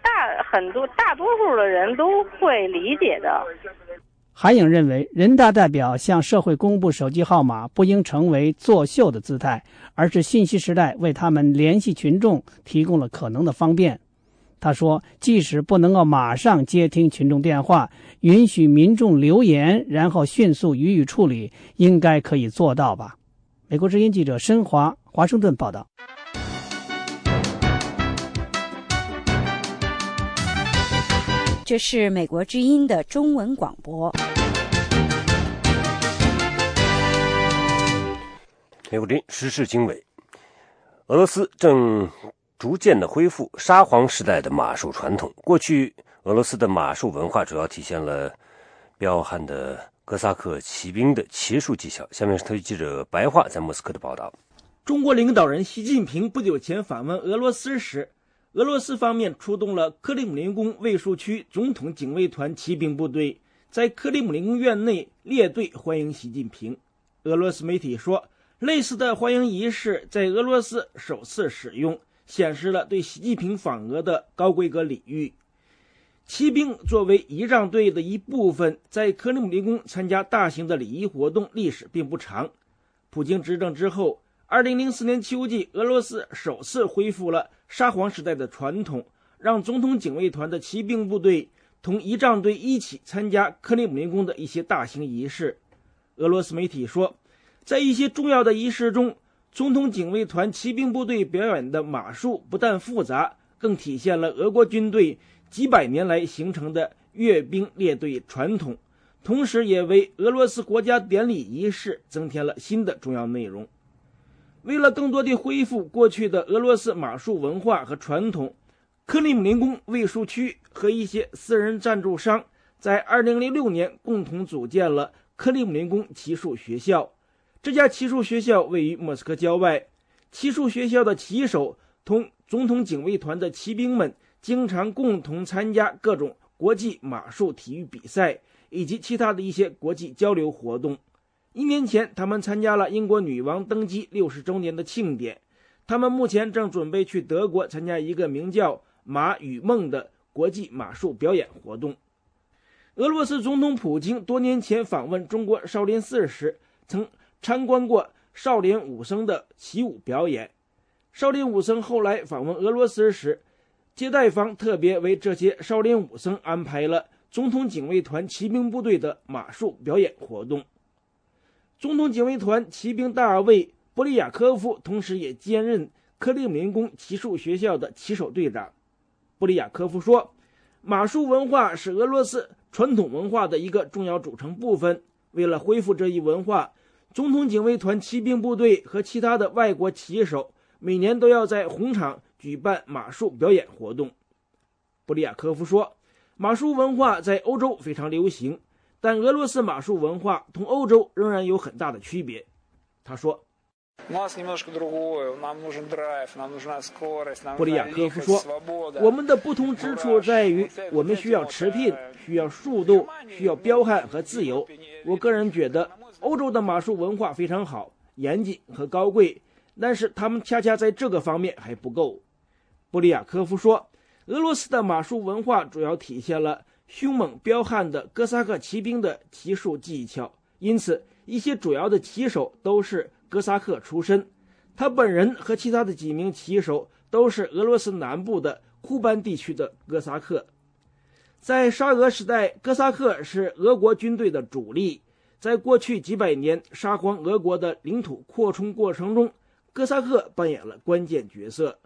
大很多大多数的人都会理解的。韩颖认为，人大代表向社会公布手机号码不应成为作秀的姿态，而是信息时代为他们联系群众提供了可能的方便。他说：“即使不能够马上接听群众电话，允许民众留言，然后迅速予以处理，应该可以做到吧？”美国之音记者申华华盛顿报道。这是美国之音的中文广播。美国之音时事经纬，俄罗斯正逐渐的恢复沙皇时代的马术传统。过去，俄罗斯的马术文化主要体现了彪悍的哥萨克骑兵的骑术技巧。下面是特约记者白桦在莫斯科的报道。中国领导人习近平不久前访问俄罗斯时，俄罗斯方面出动了克里姆林宫卫戍区总统警卫团骑兵部队，在克里姆林宫院内列队欢迎习近平。俄罗斯媒体说。类似的欢迎仪式在俄罗斯首次使用，显示了对习近平访俄的高规格礼遇。骑兵作为仪仗队的一部分，在克里姆林宫参加大型的礼仪活动历史并不长。普京执政之后，2004年秋季，俄罗斯首次恢复了沙皇时代的传统，让总统警卫团的骑兵部队同仪仗队一起参加克里姆林宫的一些大型仪式。俄罗斯媒体说。在一些重要的仪式中，总统警卫团骑兵部队表演的马术不但复杂，更体现了俄国军队几百年来形成的阅兵列队传统，同时也为俄罗斯国家典礼仪式增添了新的重要内容。为了更多地恢复过去的俄罗斯马术文化和传统，克里姆林宫卫戍区和一些私人赞助商在2006年共同组建了克里姆林宫骑术学校。这家骑术学校位于莫斯科郊外。骑术学校的骑手同总统警卫团的骑兵们经常共同参加各种国际马术体育比赛以及其他的一些国际交流活动。一年前，他们参加了英国女王登基六十周年的庆典。他们目前正准备去德国参加一个名叫《马与梦》的国际马术表演活动。俄罗斯总统普京多年前访问中国少林寺时，曾。参观过少林武僧的习武表演。少林武僧后来访问俄罗斯时，接待方特别为这些少林武僧安排了总统警卫团骑兵部队的马术表演活动。总统警卫团骑兵大尉波利亚科夫同时也兼任克里姆林宫骑术学校的骑手队长。波利亚科夫说：“马术文化是俄罗斯传统文化的一个重要组成部分。为了恢复这一文化。”总统警卫团骑兵部队和其他的外国骑手每年都要在红场举办马术表演活动。布里亚科夫说：“马术文化在欧洲非常流行，但俄罗斯马术文化同欧洲仍然有很大的区别。”他说：“布里亚科夫说，我们的不同之处在于，我们需要持聘，需要速度，需要彪悍和自由。我个人觉得。”欧洲的马术文化非常好，严谨和高贵，但是他们恰恰在这个方面还不够。布里亚科夫说，俄罗斯的马术文化主要体现了凶猛彪悍的哥萨克骑兵的骑术技巧，因此一些主要的骑手都是哥萨克出身。他本人和其他的几名骑手都是俄罗斯南部的库班地区的哥萨克。在沙俄时代，哥萨克是俄国军队的主力。在过去几百年沙皇俄国的领土扩充过程中，哥萨克扮演了关键角色。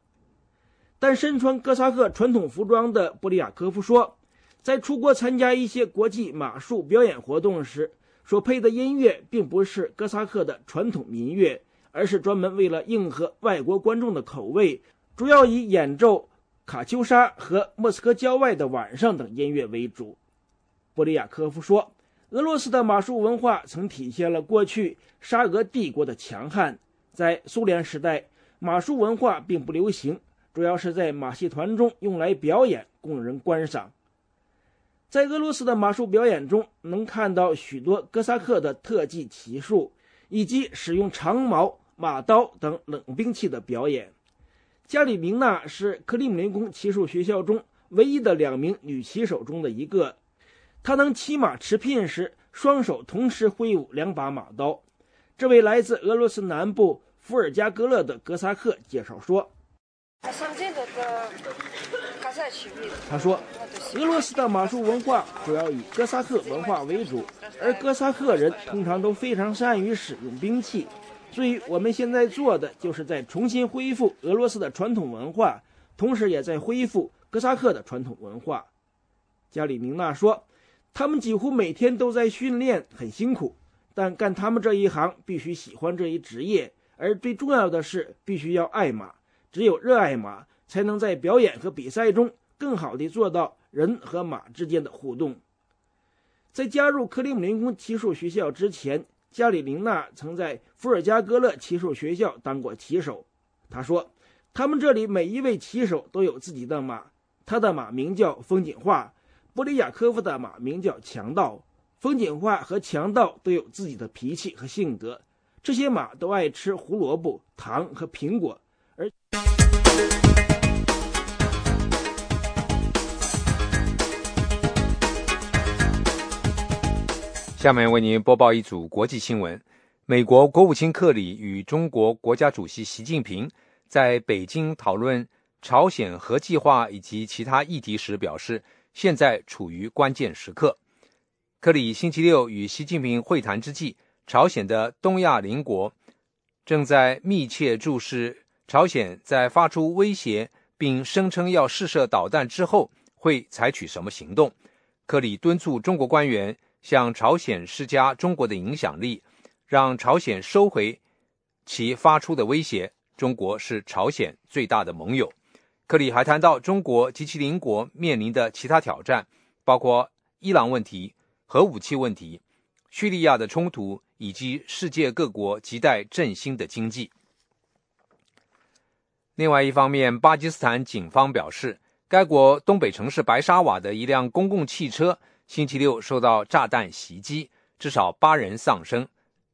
但身穿哥萨克传统服装的布里亚科夫说，在出国参加一些国际马术表演活动时，所配的音乐并不是哥萨克的传统民乐，而是专门为了迎合外国观众的口味，主要以演奏卡秋莎和莫斯科郊外的晚上等音乐为主。布里亚科夫说。俄罗斯的马术文化曾体现了过去沙俄帝国的强悍。在苏联时代，马术文化并不流行，主要是在马戏团中用来表演，供人观赏。在俄罗斯的马术表演中，能看到许多哥萨克的特技骑术，以及使用长矛、马刀等冷兵器的表演。加里明娜是克里姆林宫骑术学校中唯一的两名女骑手中的一个。她能骑马持聘时，双手同时挥舞两把马刀。这位来自俄罗斯南部伏尔加格勒的哥萨克介绍说：“像这个他说，俄罗斯的马术文化主要以哥萨克文化为主，而哥萨克人通常都非常善于使用兵器。所以我们现在做的，就是在重新恢复俄罗斯的传统文化，同时也在恢复哥萨克的传统文化。”加里宁娜说：“他们几乎每天都在训练，很辛苦。但干他们这一行，必须喜欢这一职业，而最重要的是，必须要爱马。只有热爱马，才能在表演和比赛中更好地做到人和马之间的互动。”在加入克里姆林宫骑术学校之前，加里宁娜曾在伏尔加格勒骑术学校当过骑手。他说：“他们这里每一位骑手都有自己的马。”他的马名叫风景画，波利亚科夫的马名叫强盗。风景画和强盗都有自己的脾气和性格，这些马都爱吃胡萝卜、糖和苹果。下面为您播报一组国际新闻：美国国务卿克里与中国国家主席习近平在北京讨论。朝鲜核计划以及其他议题时表示，现在处于关键时刻。克里星期六与习近平会谈之际，朝鲜的东亚邻国正在密切注视朝鲜在发出威胁并声称要试射导弹之后会采取什么行动。克里敦促中国官员向朝鲜施加中国的影响力，让朝鲜收回其发出的威胁。中国是朝鲜最大的盟友。克里还谈到中国及其邻国面临的其他挑战，包括伊朗问题、核武器问题、叙利亚的冲突以及世界各国亟待振兴的经济。另外一方面，巴基斯坦警方表示，该国东北城市白沙瓦的一辆公共汽车星期六受到炸弹袭击，至少八人丧生。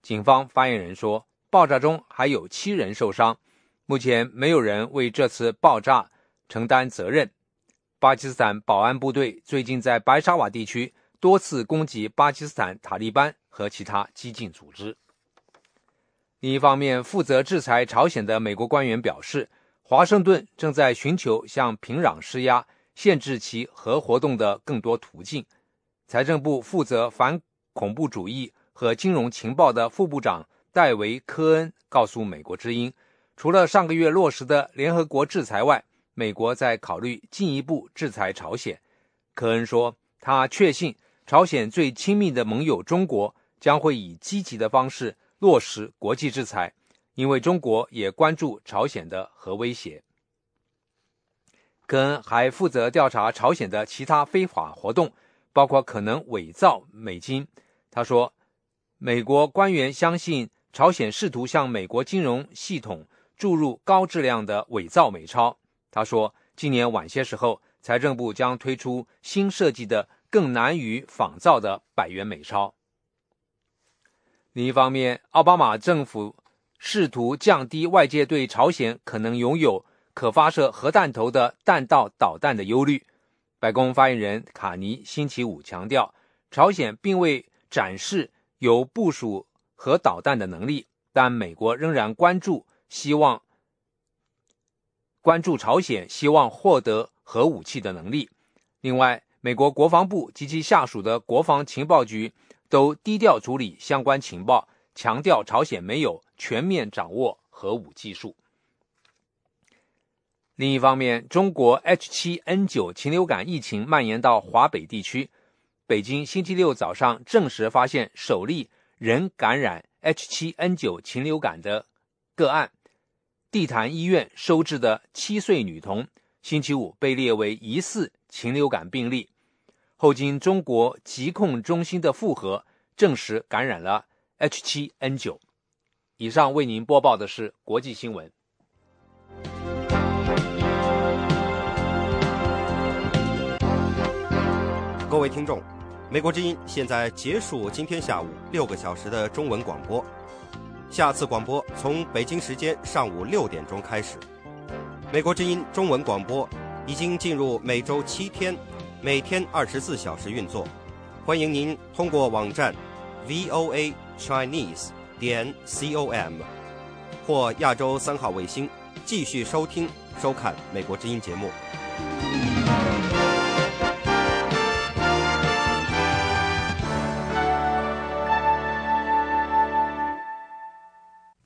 警方发言人说，爆炸中还有七人受伤，目前没有人为这次爆炸。承担责任。巴基斯坦保安部队最近在白沙瓦地区多次攻击巴基斯坦塔利班和其他激进组织。另一方面，负责制裁朝鲜的美国官员表示，华盛顿正在寻求向平壤施压，限制其核活动的更多途径。财政部负责反恐怖主义和金融情报的副部长戴维·科恩告诉美国之音，除了上个月落实的联合国制裁外，美国在考虑进一步制裁朝鲜，科恩说，他确信朝鲜最亲密的盟友中国将会以积极的方式落实国际制裁，因为中国也关注朝鲜的核威胁。科恩还负责调查朝鲜的其他非法活动，包括可能伪造美金。他说，美国官员相信朝鲜试图向美国金融系统注入高质量的伪造美钞。他说，今年晚些时候，财政部将推出新设计的、更难于仿造的百元美钞。另一方面，奥巴马政府试图降低外界对朝鲜可能拥有可发射核弹头的弹道导弹的忧虑。白宫发言人卡尼星期五强调，朝鲜并未展示有部署核导弹的能力，但美国仍然关注，希望。关注朝鲜希望获得核武器的能力。另外，美国国防部及其下属的国防情报局都低调处理相关情报，强调朝鲜没有全面掌握核武技术。另一方面，中国 H7N9 禽流感疫情蔓延到华北地区，北京星期六早上证实发现首例人感染 H7N9 禽流感的个案。地坛医院收治的七岁女童，星期五被列为疑似禽流感病例，后经中国疾控中心的复核，证实感染了 H7N9。以上为您播报的是国际新闻。各位听众，美国之音现在结束今天下午六个小时的中文广播。下次广播从北京时间上午六点钟开始。美国之音中文广播已经进入每周七天、每天二十四小时运作。欢迎您通过网站 voa chinese 点 com 或亚洲三号卫星继续收听、收看美国之音节目。